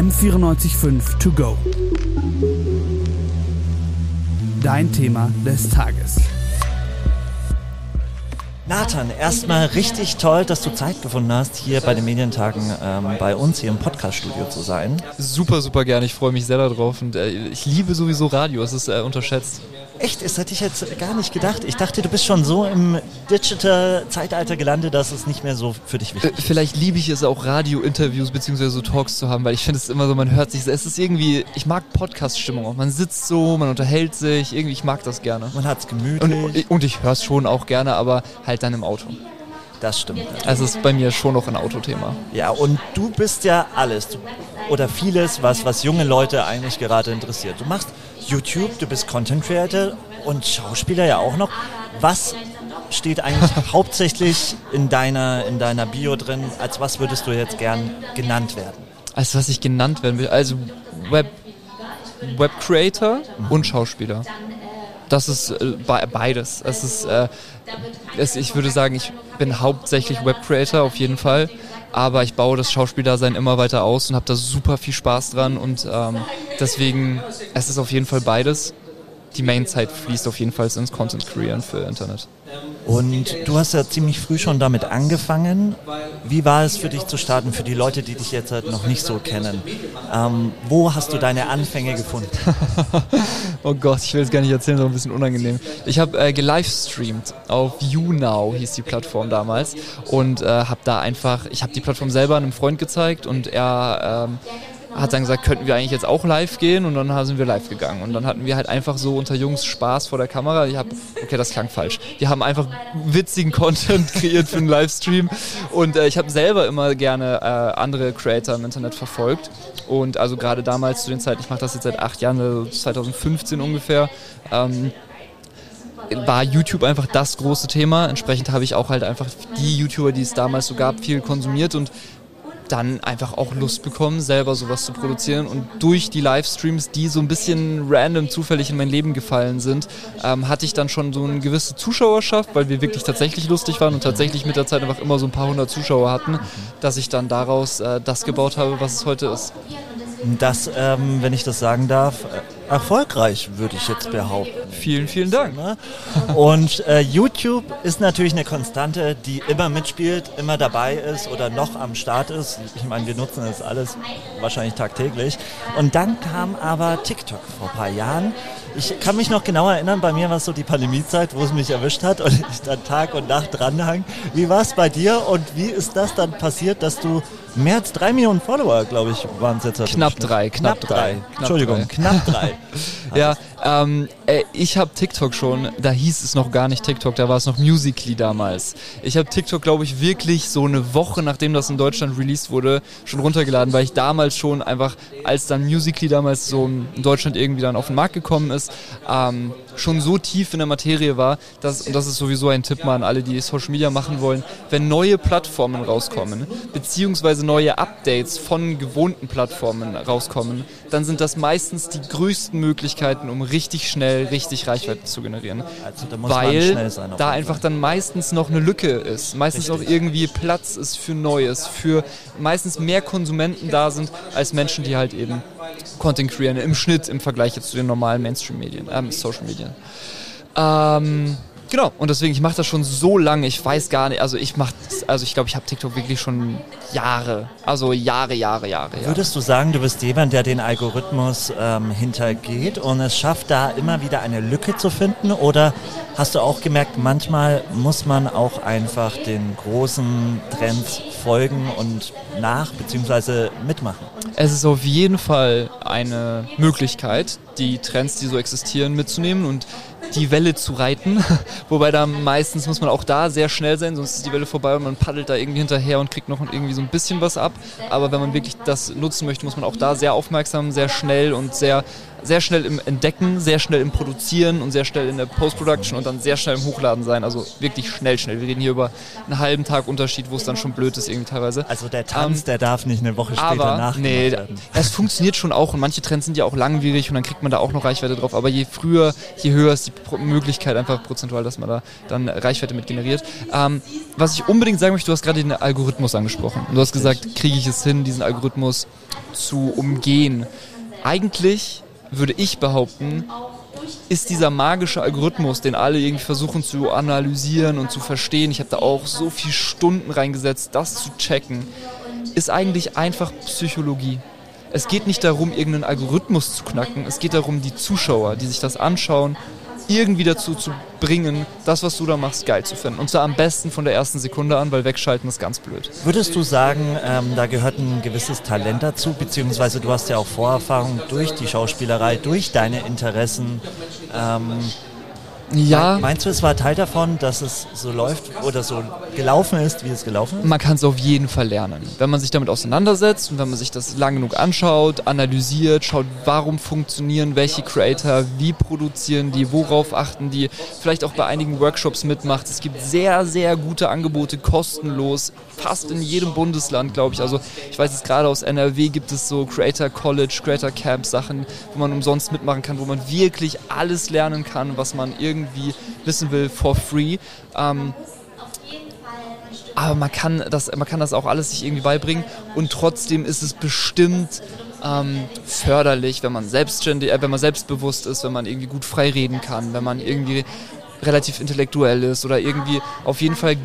M945 To Go. Dein Thema des Tages. Nathan, erstmal richtig toll, dass du Zeit gefunden hast, hier bei den Medientagen ähm, bei uns hier im Podcaststudio zu sein. Super, super gerne. Ich freue mich sehr darauf und äh, ich liebe sowieso Radio. Es ist äh, unterschätzt. Echt? Das hätte ich jetzt gar nicht gedacht. Ich dachte, du bist schon so im Digital-Zeitalter gelandet, dass es nicht mehr so für dich wichtig ist. Äh, vielleicht liebe ich es auch, Radio-Interviews bzw. so Talks zu haben, weil ich finde es immer so, man hört sich, es ist irgendwie, ich mag Podcast-Stimmung auch. Man sitzt so, man unterhält sich, irgendwie, ich mag das gerne. Man hat es gemütlich. Und, und ich höre es schon auch gerne, aber halt dann im Auto. Das stimmt. Also es ist bei mir schon noch ein Autothema. Ja, und du bist ja alles oder vieles, was, was junge Leute eigentlich gerade interessiert. Du machst YouTube, du bist Content Creator und Schauspieler ja auch noch. Was steht eigentlich hauptsächlich in deiner, in deiner Bio drin? Als was würdest du jetzt gern genannt werden? Als was ich genannt werden will? Also Web, Web Creator mhm. und Schauspieler. Das ist äh, beides. Es ist, äh, es, ich würde sagen, ich bin hauptsächlich Web Creator auf jeden Fall aber ich baue das Schauspieldasein immer weiter aus und habe da super viel Spaß dran und ähm, deswegen, es ist auf jeden Fall beides. Die Mainzeit fließt auf jeden Fall ins Content Creation für Internet. Und du hast ja ziemlich früh schon damit angefangen. Wie war es für dich zu starten, für die Leute, die dich jetzt halt noch nicht so kennen? Ähm, wo hast du deine Anfänge gefunden? oh Gott, ich will es gar nicht erzählen, so ein bisschen unangenehm. Ich habe äh, gelivestreamt auf YouNow, hieß die Plattform damals. Und äh, habe da einfach, ich habe die Plattform selber einem Freund gezeigt und er... Ähm, hat dann gesagt, könnten wir eigentlich jetzt auch live gehen und dann sind wir live gegangen. Und dann hatten wir halt einfach so unter Jungs Spaß vor der Kamera. Ich habe, okay, das klang falsch. Die haben einfach witzigen Content kreiert für einen Livestream und äh, ich habe selber immer gerne äh, andere Creator im Internet verfolgt. Und also gerade damals zu den Zeiten, ich mache das jetzt seit acht Jahren, also 2015 ungefähr, ähm, war YouTube einfach das große Thema. Entsprechend habe ich auch halt einfach die YouTuber, die es damals so gab, viel konsumiert und dann einfach auch Lust bekommen, selber sowas zu produzieren. Und durch die Livestreams, die so ein bisschen random zufällig in mein Leben gefallen sind, ähm, hatte ich dann schon so eine gewisse Zuschauerschaft, weil wir wirklich tatsächlich lustig waren und tatsächlich mit der Zeit einfach immer so ein paar hundert Zuschauer hatten, dass ich dann daraus äh, das gebaut habe, was es heute ist. Das, ähm, wenn ich das sagen darf, äh, erfolgreich, würde ich jetzt behaupten. Vielen, vielen Dank. Ne? Und äh, YouTube ist natürlich eine Konstante, die immer mitspielt, immer dabei ist oder noch am Start ist. Ich meine, wir nutzen das alles wahrscheinlich tagtäglich. Und dann kam aber TikTok vor ein paar Jahren. Ich kann mich noch genau erinnern, bei mir war es so die Pandemiezeit, wo es mich erwischt hat und ich dann Tag und Nacht dranhang. Wie war es bei dir und wie ist das dann passiert, dass du mehr als drei Millionen Follower, glaube ich, waren es jetzt. Knapp drei, knapp, knapp drei. drei. Entschuldigung, drei. knapp drei. ja, ähm, äh, ich habe TikTok schon, da hieß es noch gar nicht TikTok, da war es noch Musically damals. Ich habe TikTok, glaube ich, wirklich so eine Woche, nachdem das in Deutschland released wurde, schon runtergeladen, weil ich damals schon einfach, als dann Musically damals so in Deutschland irgendwie dann auf den Markt gekommen ist, ähm, schon so tief in der Materie war, dass, und das ist sowieso ein Tipp mal an alle, die Social Media machen wollen, wenn neue Plattformen rauskommen, beziehungsweise neue Updates von gewohnten Plattformen rauskommen, dann sind das meistens die größten Möglichkeiten, um richtig schnell, richtig Reichweite zu generieren. Also da Weil sein, da einfach dann meistens noch eine Lücke ist, meistens richtig. auch irgendwie Platz ist für Neues, für meistens mehr Konsumenten da sind, als Menschen, die halt eben Content kreieren, im Schnitt im Vergleich jetzt zu den normalen Mainstream-Medien, ähm, Social-Medien. Ähm, Genau, und deswegen, ich mache das schon so lange, ich weiß gar nicht, also ich mache, also ich glaube, ich habe TikTok wirklich schon Jahre, also Jahre, Jahre, Jahre, Jahre. Würdest du sagen, du bist jemand, der den Algorithmus ähm, hintergeht und es schafft, da immer wieder eine Lücke zu finden? Oder hast du auch gemerkt, manchmal muss man auch einfach den großen Trends folgen und nach- bzw. mitmachen? Es ist auf jeden Fall eine Möglichkeit, die Trends, die so existieren, mitzunehmen und die Welle zu reiten. Wobei da meistens muss man auch da sehr schnell sein, sonst ist die Welle vorbei und man paddelt da irgendwie hinterher und kriegt noch irgendwie so ein bisschen was ab. Aber wenn man wirklich das nutzen möchte, muss man auch da sehr aufmerksam, sehr schnell und sehr sehr schnell im Entdecken, sehr schnell im Produzieren und sehr schnell in der Post-Production und dann sehr schnell im Hochladen sein. Also wirklich schnell, schnell. Wir reden hier über einen halben Tag Unterschied, wo es dann schon blöd ist irgendwie teilweise. Also der Tanz, ähm, der darf nicht eine Woche später aber. Nee, werden. es funktioniert schon auch und manche Trends sind ja auch langwierig und dann kriegt man da auch noch Reichweite drauf. Aber je früher, je höher ist die Pro Möglichkeit einfach prozentual, dass man da dann Reichweite mit generiert. Ähm, was ich unbedingt sagen möchte, du hast gerade den Algorithmus angesprochen. Und du hast gesagt, kriege ich es hin, diesen Algorithmus zu umgehen? Eigentlich würde ich behaupten, ist dieser magische Algorithmus, den alle irgendwie versuchen zu analysieren und zu verstehen, ich habe da auch so viele Stunden reingesetzt, das zu checken, ist eigentlich einfach Psychologie. Es geht nicht darum, irgendeinen Algorithmus zu knacken, es geht darum, die Zuschauer, die sich das anschauen, irgendwie dazu zu bringen, das, was du da machst, geil zu finden. Und zwar am besten von der ersten Sekunde an, weil wegschalten ist ganz blöd. Würdest du sagen, ähm, da gehört ein gewisses Talent dazu, beziehungsweise du hast ja auch Vorerfahrung durch die Schauspielerei, durch deine Interessen. Ähm, ja. Meinst du, es war Teil davon, dass es so läuft oder so gelaufen ist, wie es gelaufen ist? Man kann es auf jeden Fall lernen. Wenn man sich damit auseinandersetzt und wenn man sich das lang genug anschaut, analysiert, schaut, warum funktionieren welche Creator, wie produzieren die, worauf achten die, vielleicht auch bei einigen Workshops mitmacht. Es gibt sehr, sehr gute Angebote, kostenlos, fast in jedem Bundesland, glaube ich. Also ich weiß jetzt gerade aus NRW gibt es so Creator College, Creator Camp Sachen, wo man umsonst mitmachen kann, wo man wirklich alles lernen kann, was man irgendwie irgendwie wissen will, for free. Ähm, aber man kann, das, man kann das auch alles sich irgendwie beibringen und trotzdem ist es bestimmt ähm, förderlich, wenn man, selbstständig, äh, wenn man selbstbewusst ist, wenn man irgendwie gut frei reden kann, wenn man irgendwie relativ intellektuell ist oder irgendwie auf jeden Fall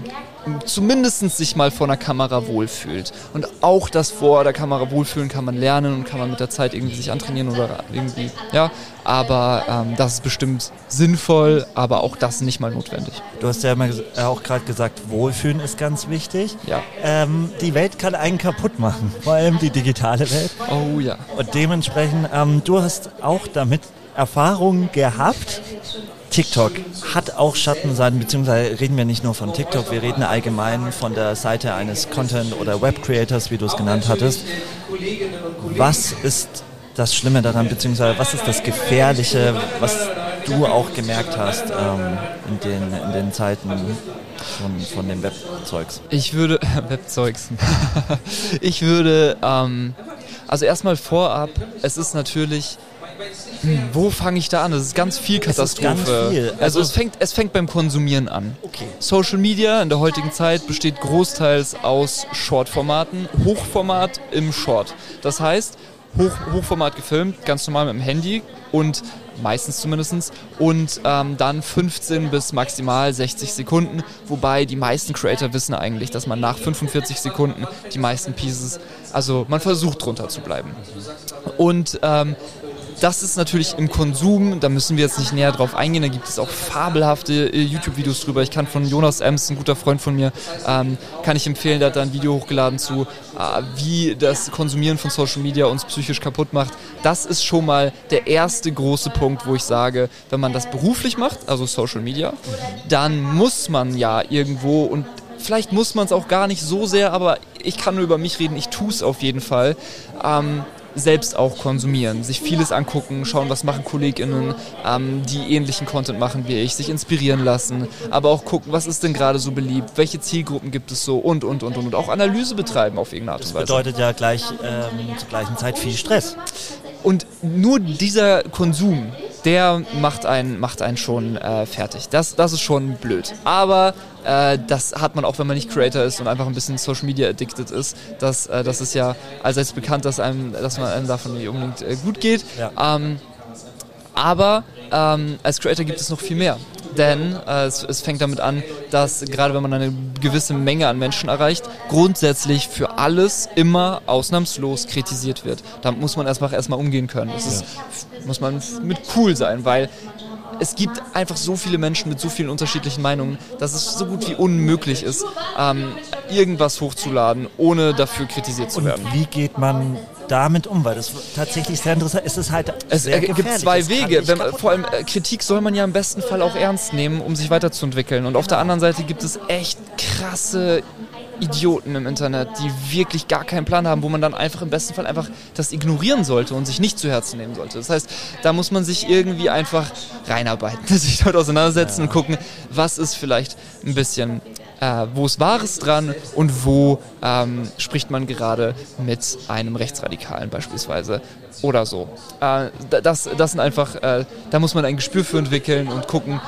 zumindest sich mal vor einer Kamera wohlfühlt. Und auch das vor der Kamera wohlfühlen kann man lernen und kann man mit der Zeit irgendwie sich antrainieren oder irgendwie, ja. Aber ähm, das ist bestimmt sinnvoll, aber auch das nicht mal notwendig. Du hast ja immer äh, auch gerade gesagt, Wohlfühlen ist ganz wichtig. Ja. Ähm, die Welt kann einen kaputt machen, vor allem die digitale Welt. Oh ja. Und dementsprechend, ähm, du hast auch damit Erfahrungen gehabt. TikTok hat auch Schattenseiten, beziehungsweise reden wir nicht nur von TikTok, wir reden allgemein von der Seite eines Content- oder Web-Creators, wie du es genannt hattest. Was ist das Schlimme daran, beziehungsweise was ist das Gefährliche, was du auch gemerkt hast ähm, in, den, in den Zeiten von, von dem Webzeugs? Ich würde, Webzeugs, ich würde, ähm, also erstmal vorab, es ist natürlich hm, wo fange ich da an? Das ist ganz viel Katastrophe. Es ganz viel. Also, also, es, fängt, es fängt beim Konsumieren an. Okay. Social Media in der heutigen Zeit besteht großteils aus Shortformaten, Hochformat im Short. Das heißt, Hoch, Hochformat gefilmt, ganz normal mit dem Handy und meistens zumindest, und ähm, dann 15 bis maximal 60 Sekunden, wobei die meisten Creator wissen eigentlich, dass man nach 45 Sekunden die meisten Pieces, also man versucht drunter zu bleiben. Und ähm, das ist natürlich im Konsum, da müssen wir jetzt nicht näher drauf eingehen, da gibt es auch fabelhafte äh, YouTube-Videos drüber. Ich kann von Jonas Ems, ein guter Freund von mir, ähm, kann ich empfehlen, der hat da ein Video hochgeladen zu, äh, wie das Konsumieren von Social Media uns psychisch kaputt macht. Das ist schon mal der erste große Punkt, wo ich sage, wenn man das beruflich macht, also Social Media, dann muss man ja irgendwo und vielleicht muss man es auch gar nicht so sehr, aber ich kann nur über mich reden, ich tue es auf jeden Fall. Ähm, selbst auch konsumieren, sich vieles angucken, schauen, was machen KollegInnen, ähm, die ähnlichen Content machen wie ich, sich inspirieren lassen, aber auch gucken, was ist denn gerade so beliebt, welche Zielgruppen gibt es so und, und, und, und, und auch Analyse betreiben auf irgendeine Art und Weise. Das bedeutet ja gleich ähm, zur gleichen Zeit viel Stress. Und nur dieser Konsum, der macht einen, macht einen schon äh, fertig. Das, das ist schon blöd. Aber äh, das hat man auch, wenn man nicht Creator ist und einfach ein bisschen Social Media addicted ist. Das, äh, das ist ja allseits bekannt, dass, einem, dass man einem davon nicht unbedingt äh, gut geht. Ja. Ähm, aber ähm, als Creator gibt es noch viel mehr. Denn äh, es, es, fängt damit an, dass gerade wenn man eine gewisse Menge an Menschen erreicht, grundsätzlich für alles immer ausnahmslos kritisiert wird. Da muss man erstmal erstmal umgehen können. Das ist, muss man mit cool sein, weil es gibt einfach so viele Menschen mit so vielen unterschiedlichen Meinungen, dass es so gut wie unmöglich ist, ähm, irgendwas hochzuladen, ohne dafür kritisiert zu werden. Und wie geht man damit um? Weil das tatsächlich sehr interessant ist. Es ist halt es äh, gibt zwei Wege. Wenn, vor allem äh, Kritik soll man ja im besten Fall auch ernst nehmen, um sich weiterzuentwickeln. Und auf der anderen Seite gibt es echt krasse Idioten im Internet, die wirklich gar keinen Plan haben, wo man dann einfach im besten Fall einfach das ignorieren sollte und sich nicht zu Herzen nehmen sollte. Das heißt, da muss man sich irgendwie einfach reinarbeiten, sich damit auseinandersetzen ja. und gucken, was ist vielleicht ein bisschen äh, wo ist Wahres dran und wo ähm, spricht man gerade mit einem Rechtsradikalen beispielsweise oder so. Äh, das, das sind einfach, äh, da muss man ein Gespür für entwickeln und gucken.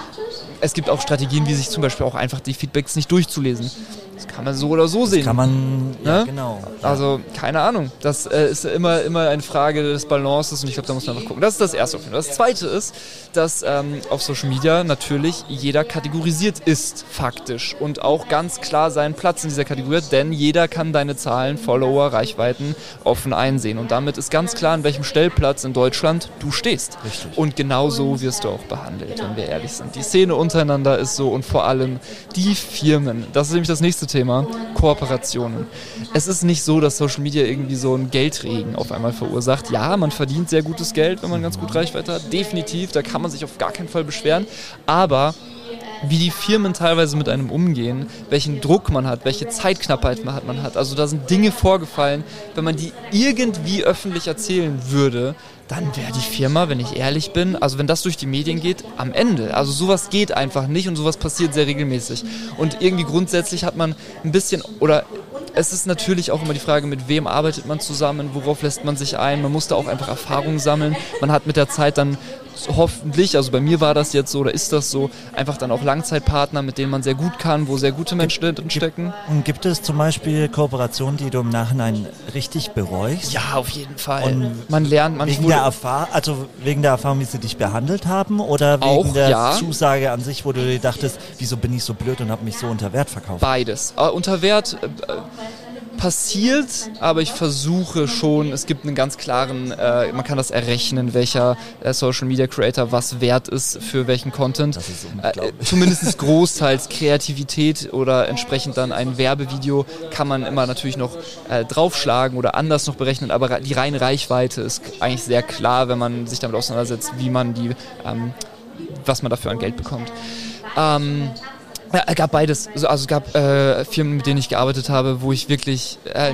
Es gibt auch Strategien, wie sich zum Beispiel auch einfach die Feedbacks nicht durchzulesen. Das kann man so oder so sehen. Das kann man, ja, ne? genau. Also, keine Ahnung. Das äh, ist immer, immer eine Frage des Balances und ich glaube, da muss man einfach gucken. Das ist das Erste. Das Zweite ist, dass ähm, auf Social Media natürlich jeder kategorisiert ist, faktisch. Und auch ganz klar seinen Platz in dieser Kategorie hat, denn jeder kann deine Zahlen, Follower, Reichweiten offen einsehen. Und damit ist ganz klar, an welchem Stellplatz in Deutschland du stehst. Richtig. Und genau so wirst du auch behandelt, wenn wir ehrlich sind. Die Szene untereinander ist so und vor allem die Firmen. Das ist nämlich das nächste Thema, Kooperationen. Es ist nicht so, dass Social Media irgendwie so einen Geldregen auf einmal verursacht. Ja, man verdient sehr gutes Geld, wenn man ganz gut Reichweite hat. Definitiv, da kann man sich auf gar keinen Fall beschweren. Aber wie die Firmen teilweise mit einem umgehen, welchen Druck man hat, welche Zeitknappheit man hat. Also da sind Dinge vorgefallen, wenn man die irgendwie öffentlich erzählen würde, dann wäre die Firma, wenn ich ehrlich bin, also wenn das durch die Medien geht, am Ende. Also sowas geht einfach nicht und sowas passiert sehr regelmäßig. Und irgendwie grundsätzlich hat man ein bisschen, oder es ist natürlich auch immer die Frage, mit wem arbeitet man zusammen, worauf lässt man sich ein. Man muss da auch einfach Erfahrungen sammeln. Man hat mit der Zeit dann hoffentlich, also bei mir war das jetzt so oder ist das so, einfach dann auch Langzeitpartner, mit denen man sehr gut kann, wo sehr gute Menschen drin stecken. Und gibt es zum Beispiel Kooperationen, die du im Nachhinein richtig bereust? Ja, auf jeden Fall. Und man lernt, man wegen der Erfahrung, also wegen der Erfahrung, wie sie dich behandelt haben, oder wegen auch, der ja. Zusage an sich, wo du dir dachtest, wieso bin ich so blöd und habe mich so unter Wert verkauft? Beides. Uh, unter Wert. Äh, passiert, aber ich versuche schon, es gibt einen ganz klaren, äh, man kann das errechnen, welcher äh, Social Media Creator was wert ist für welchen Content. Das ist unglaublich. Äh, zumindest großteils Kreativität oder entsprechend dann ein Werbevideo kann man immer natürlich noch äh, draufschlagen oder anders noch berechnen, aber die reine Reichweite ist eigentlich sehr klar, wenn man sich damit auseinandersetzt, wie man die, ähm, was man dafür an Geld bekommt. Ähm, ja, es gab beides. Also, also es gab äh, Firmen, mit denen ich gearbeitet habe, wo ich wirklich, äh,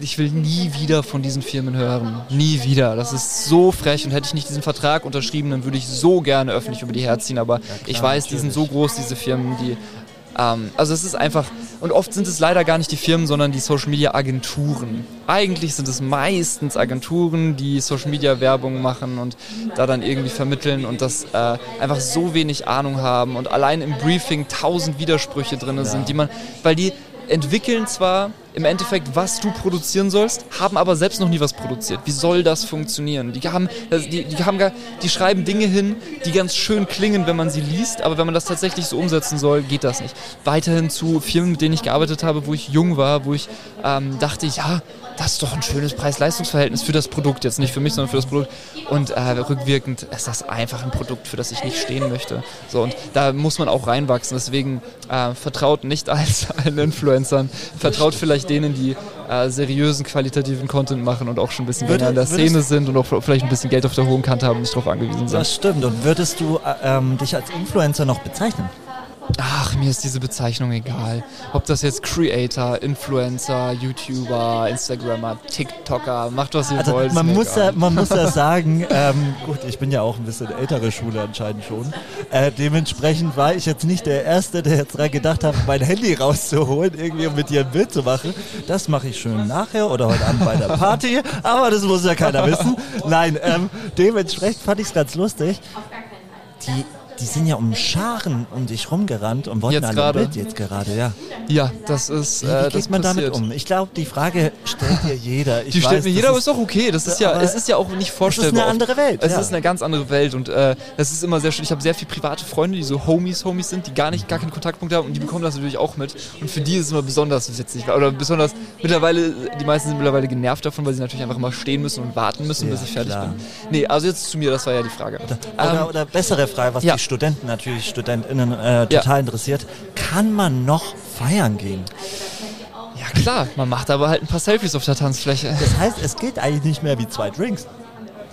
ich will nie wieder von diesen Firmen hören. Nie wieder. Das ist so frech und hätte ich nicht diesen Vertrag unterschrieben, dann würde ich so gerne öffentlich über die herziehen. Aber ja, klar, ich weiß, natürlich. die sind so groß, diese Firmen, die ähm, also es ist einfach, und oft sind es leider gar nicht die Firmen, sondern die Social Media Agenturen. Eigentlich sind es meistens Agenturen, die Social Media Werbung machen und da dann irgendwie vermitteln und das äh, einfach so wenig Ahnung haben und allein im Briefing tausend Widersprüche drin sind, die man, weil die entwickeln zwar im Endeffekt, was du produzieren sollst, haben aber selbst noch nie was produziert. Wie soll das funktionieren? Die, haben, die, die, haben gar, die schreiben Dinge hin, die ganz schön klingen, wenn man sie liest, aber wenn man das tatsächlich so umsetzen soll, geht das nicht. Weiterhin zu Firmen, mit denen ich gearbeitet habe, wo ich jung war, wo ich ähm, dachte, ja, das ist doch ein schönes Preis-Leistungs-Verhältnis für das Produkt, jetzt nicht für mich, sondern für das Produkt. Und äh, rückwirkend ist das einfach ein Produkt, für das ich nicht stehen möchte. So, und da muss man auch reinwachsen. Deswegen äh, vertraut nicht als allen Influencern, vertraut vielleicht denen, die äh, seriösen, qualitativen Content machen und auch schon ein bisschen Würde, in der Szene sind und auch vielleicht ein bisschen Geld auf der hohen Kante haben und nicht darauf angewiesen sind. Das stimmt. Und würdest du äh, ähm, dich als Influencer noch bezeichnen? Ach, mir ist diese Bezeichnung egal. Ob das jetzt Creator, Influencer, YouTuber, Instagrammer, TikToker, macht was ihr also wollt. Man muss, ja, man muss ja sagen, ähm, gut, ich bin ja auch ein bisschen ältere Schule anscheinend schon. Äh, dementsprechend war ich jetzt nicht der Erste, der jetzt dran gedacht hat, mein Handy rauszuholen, irgendwie um mit dir ein Bild zu machen. Das mache ich schön nachher oder heute Abend bei der Party, aber das muss ja keiner wissen. Nein, ähm, dementsprechend fand ich es ganz lustig. Die die sind ja um Scharen um dich rumgerannt und wollten jetzt alle Bild jetzt gerade, ja. Ja, das ist. Wie, wie äh, geht man passiert. damit um? Ich glaube, die Frage stellt dir jeder. Ich die weiß, stellt mir jeder, aber ist doch okay. Das ist ja, es ist ja auch nicht vorstellbar. Es ist eine andere Welt. Es ja. ist eine ganz andere Welt und äh, ist immer sehr schön. Ich habe sehr viele private Freunde, die so Homies, Homies sind, die gar nicht, gar keinen Kontaktpunkt haben und die bekommen das natürlich auch mit. Und für die ist es immer besonders witzig. Oder besonders mittlerweile, die meisten sind mittlerweile genervt davon, weil sie natürlich einfach mal stehen müssen und warten müssen, ja, bis ich fertig klar. bin. Nee, also jetzt zu mir, das war ja die Frage. Oder, ähm, oder bessere Frage, was ja. die Studenten natürlich StudentInnen äh, total ja. interessiert. Kann man noch feiern gehen? Ja klar, man macht aber halt ein paar Selfies auf der Tanzfläche. Das heißt, es geht eigentlich nicht mehr wie zwei Drinks.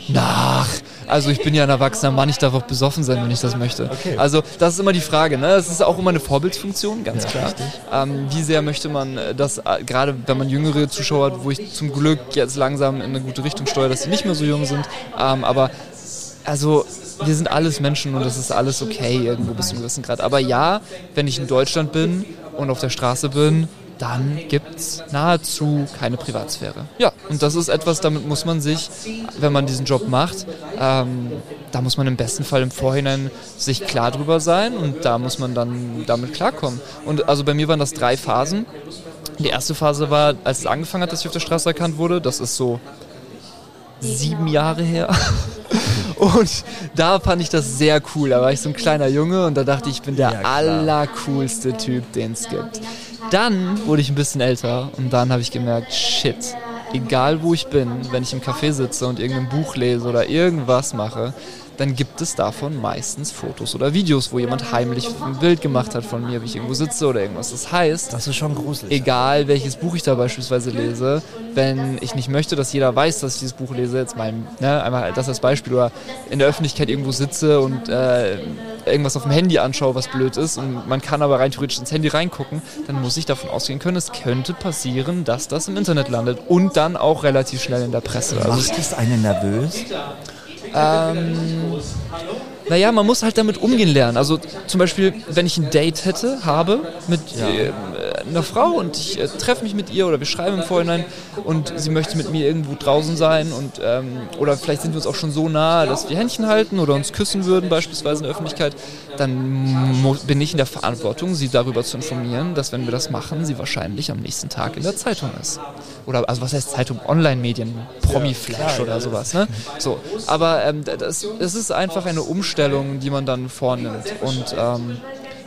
Nach. Also ich bin ja ein erwachsener Mann, ich darf auch besoffen sein, wenn ich das möchte. Okay. Also das ist immer die Frage. Ne? Das ist auch immer eine Vorbildsfunktion, ganz Ja, klar. Ähm, wie sehr möchte man äh, das, äh, gerade wenn man jüngere Zuschauer hat, wo ich zum Glück jetzt langsam in eine gute Richtung steuere, dass sie nicht mehr so jung sind. Ähm, aber also wir sind alles Menschen und das ist alles okay irgendwo bis zu einem gewissen Grad. Aber ja, wenn ich in Deutschland bin und auf der Straße bin, dann gibt's nahezu keine Privatsphäre. Ja, und das ist etwas, damit muss man sich, wenn man diesen Job macht, ähm, da muss man im besten Fall im Vorhinein sich klar drüber sein und da muss man dann damit klarkommen. Und also bei mir waren das drei Phasen. Die erste Phase war, als es angefangen hat, dass ich auf der Straße erkannt wurde. Das ist so sieben Jahre her. Und da fand ich das sehr cool. Da war ich so ein kleiner Junge und da dachte ich, ich bin der Ja, allercoolste Typ, den es gibt. Dann wurde ich ein bisschen älter und dann habe ich gemerkt, shit, egal wo ich bin, wenn ich im Café sitze und irgendein Buch lese oder irgendwas mache, dann gibt es davon meistens Fotos oder Videos, wo jemand heimlich ein Bild gemacht hat von mir, wie ich irgendwo sitze oder irgendwas. Das heißt, Das ist schon gruselig. egal welches Buch ich da beispielsweise lese, wenn ich nicht möchte, dass jeder weiß, dass ich dieses Buch lese, jetzt mal ne, einmal das als Beispiel oder in der Öffentlichkeit irgendwo sitze und äh, irgendwas auf dem Handy anschaue, was blöd ist und man kann aber rein theoretisch ins Handy reingucken, dann muss ich davon ausgehen können, es könnte passieren, dass das im Internet landet und dann auch relativ schnell in der Presse. Also Macht es einen nervös? Ähm, naja, man muss halt damit umgehen lernen. Also zum Beispiel, wenn ich ein Date hätte, habe mit äh, einer Frau und ich äh, treffe mich mit ihr oder wir schreiben im Vorhinein und sie möchte mit mir irgendwo draußen sein und ähm, oder vielleicht sind wir uns auch schon so nah, dass wir Händchen halten oder uns küssen würden, beispielsweise in der Öffentlichkeit, dann bin ich in der Verantwortung, sie darüber zu informieren, dass wenn wir das machen, sie wahrscheinlich am nächsten Tag in der Zeitung ist. Oder also was heißt Zeitung? Online-Medien, Promi-Flash oder sowas. Ne? So, aber ähm, das, es ist einfach eine Umstellung, die man dann vornimmt und ähm,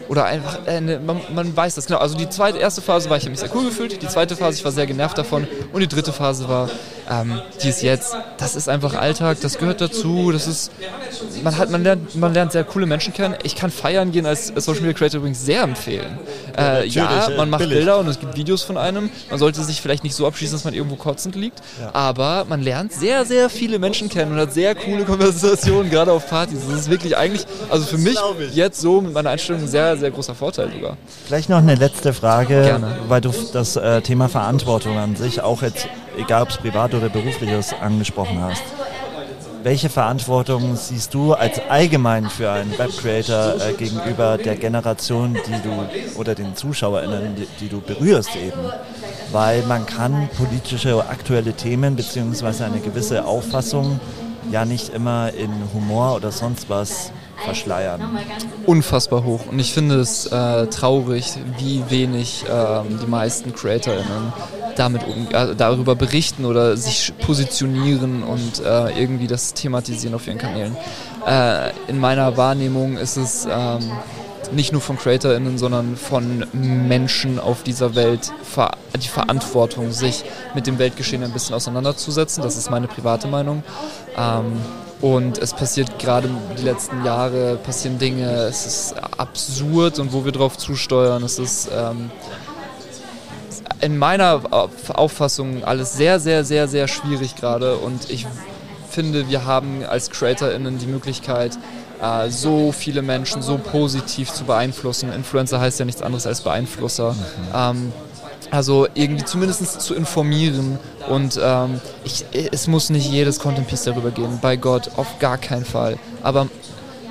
oder einfach, äh, ne, man, man weiß das genau. Also die zweite, erste Phase war, ich habe mich sehr cool gefühlt. Die zweite Phase, ich war sehr genervt davon. Und die dritte Phase war, ähm, die ist jetzt, das ist einfach Alltag, das gehört dazu. Das ist, man hat, man lernt, man lernt sehr coole Menschen kennen. Ich kann feiern gehen als Social Media Creator übrigens sehr empfehlen. Äh, ja, man macht. Bilder und es gibt Videos von einem. Man sollte sich vielleicht nicht so abschließen, dass man irgendwo kotzend liegt. Aber man lernt sehr, sehr viele Menschen kennen und hat sehr coole Konversationen, gerade auf Partys. Das ist wirklich eigentlich, also für mich jetzt so mit meiner Einstellung ein sehr, sehr großer Vorteil sogar. Vielleicht noch eine letzte Frage, Gerne. weil du das äh, Thema Verantwortung an sich auch jetzt, egal ob es privat oder beruflich ist, angesprochen hast. Welche Verantwortung siehst du als allgemein für einen Webcreator äh, gegenüber der Generation, die du oder den ZuschauerInnen, die, die du berührst eben? Weil man kann politische aktuelle Themen beziehungsweise eine gewisse Auffassung ja nicht immer in Humor oder sonst was verschleiern. Unfassbar hoch. Und ich finde es äh, traurig, wie wenig ähm, die meisten CreatorInnen damit um, äh, darüber berichten oder sich positionieren und äh, irgendwie das thematisieren auf ihren Kanälen. Äh, in meiner Wahrnehmung ist es ähm, nicht nur von CreatorInnen, sondern von Menschen auf dieser Welt ver die Verantwortung, sich mit dem Weltgeschehen ein bisschen auseinanderzusetzen. Das ist meine private Meinung. Ähm, und es passiert gerade die letzten Jahre, passieren Dinge, es ist absurd und wo wir drauf zusteuern, es ist ähm, in meiner Auffassung alles sehr, sehr, sehr, sehr schwierig gerade und ich finde, wir haben als CreatorInnen die Möglichkeit, äh, so viele Menschen so positiv zu beeinflussen. Influencer heißt ja nichts anderes als Beeinflusser. Ähm, also irgendwie zumindest zu informieren und ähm, ich, es muss nicht jedes Content Piece darüber gehen, bei Gott, auf gar keinen Fall. Aber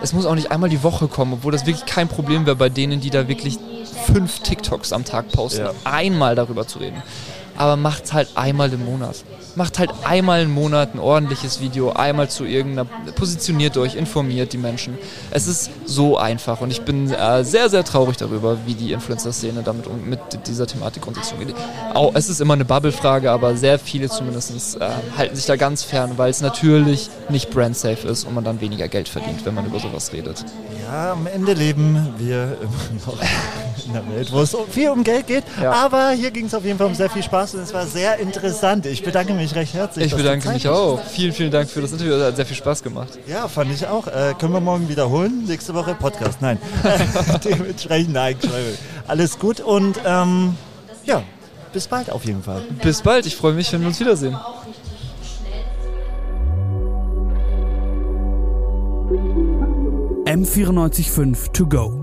es muss auch nicht einmal die Woche kommen, obwohl das wirklich kein Problem wäre bei denen, die da wirklich fünf TikToks am Tag posten, Ja. einmal darüber zu reden. Aber macht's halt einmal im Monat. Macht halt einmal im Monat ein ordentliches Video, einmal zu irgendeiner, positioniert euch, informiert die Menschen. Es ist so einfach und ich bin äh, sehr, sehr traurig darüber, wie die Influencer-Szene damit um, mit dieser Thematik sich umgeht. Auch, es ist immer eine Bubble-Frage, aber sehr viele zumindest äh, halten sich da ganz fern, weil es natürlich nicht brand-safe ist und man dann weniger Geld verdient, wenn man über sowas redet. Ja, am Ende leben wir immer noch in einer Welt, wo es viel um Geld geht. Ja. Aber hier ging es auf jeden Fall um sehr viel Spaß und es war sehr interessant. Ich bedanke mich recht herzlich. Ich bedanke mich auch. Vielen, vielen Dank für das Interview. Es hat sehr viel Spaß gemacht. Ja, fand ich auch. Äh, können wir morgen wiederholen? Nächste Woche Podcast. Nein. Dementsprechend nein. Alles gut und ähm, ja, bis bald auf jeden Fall. Bis bald. Ich freue mich, wenn wir uns wiedersehen. M945 to go.